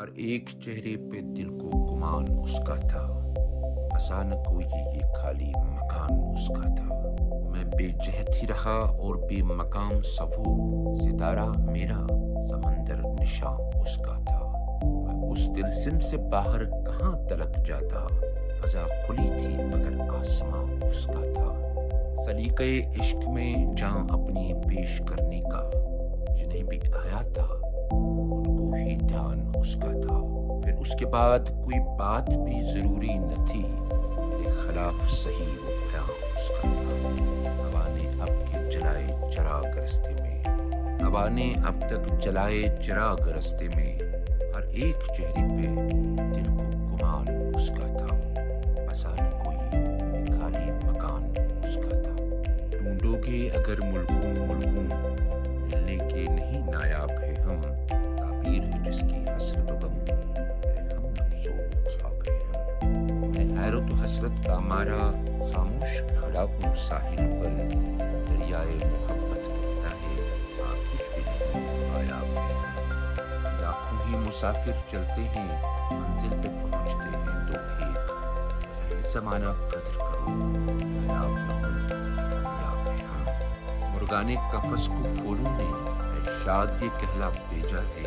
हर एक चेहरे पे दिल को गुमान उसका था। अचानक कोई ये खाली मकान उसका था। मैं बेजहत ही रहा और बेमकाम सब वो सितारा मेरा समंदर निशा उसका था। मैं उस दिलसिम से बाहर कहाँ तलक जाता? फजा खुली थी मगर आसमां उसका था। सलीके इश्क में जहाँ अपनी पेश करने का जिन्हें भी आया था। ही उसका था। फिर उसके बाद कोई बात भी ज़रूरी न थी। मेरे खिलाफ सही वो बयान उसका। था हवा ने अब के जलाए चिराग रस्ते में। हवा ने अब तक जलाए चिराग रस्ते में। हर एक चेहरे पे दिल को गुमान उसका था। अचानक कोई, खाली मकान उसका था। ढूंढोगे अगर मुल्कों हसरत का मारा खामोश खड़ा हूँ साहिल पर। दरियाए मोहब्बत कहता है आ कुछ भी नहीं आया। लाखों ही मुसाफिर चलते हैं, मंजिल पे पहुँचते हैं तो एक जमाना कदर करो नायाब न हो है मुर्गाने कफस को फूलों ने है शाद ये कहला भेजा है।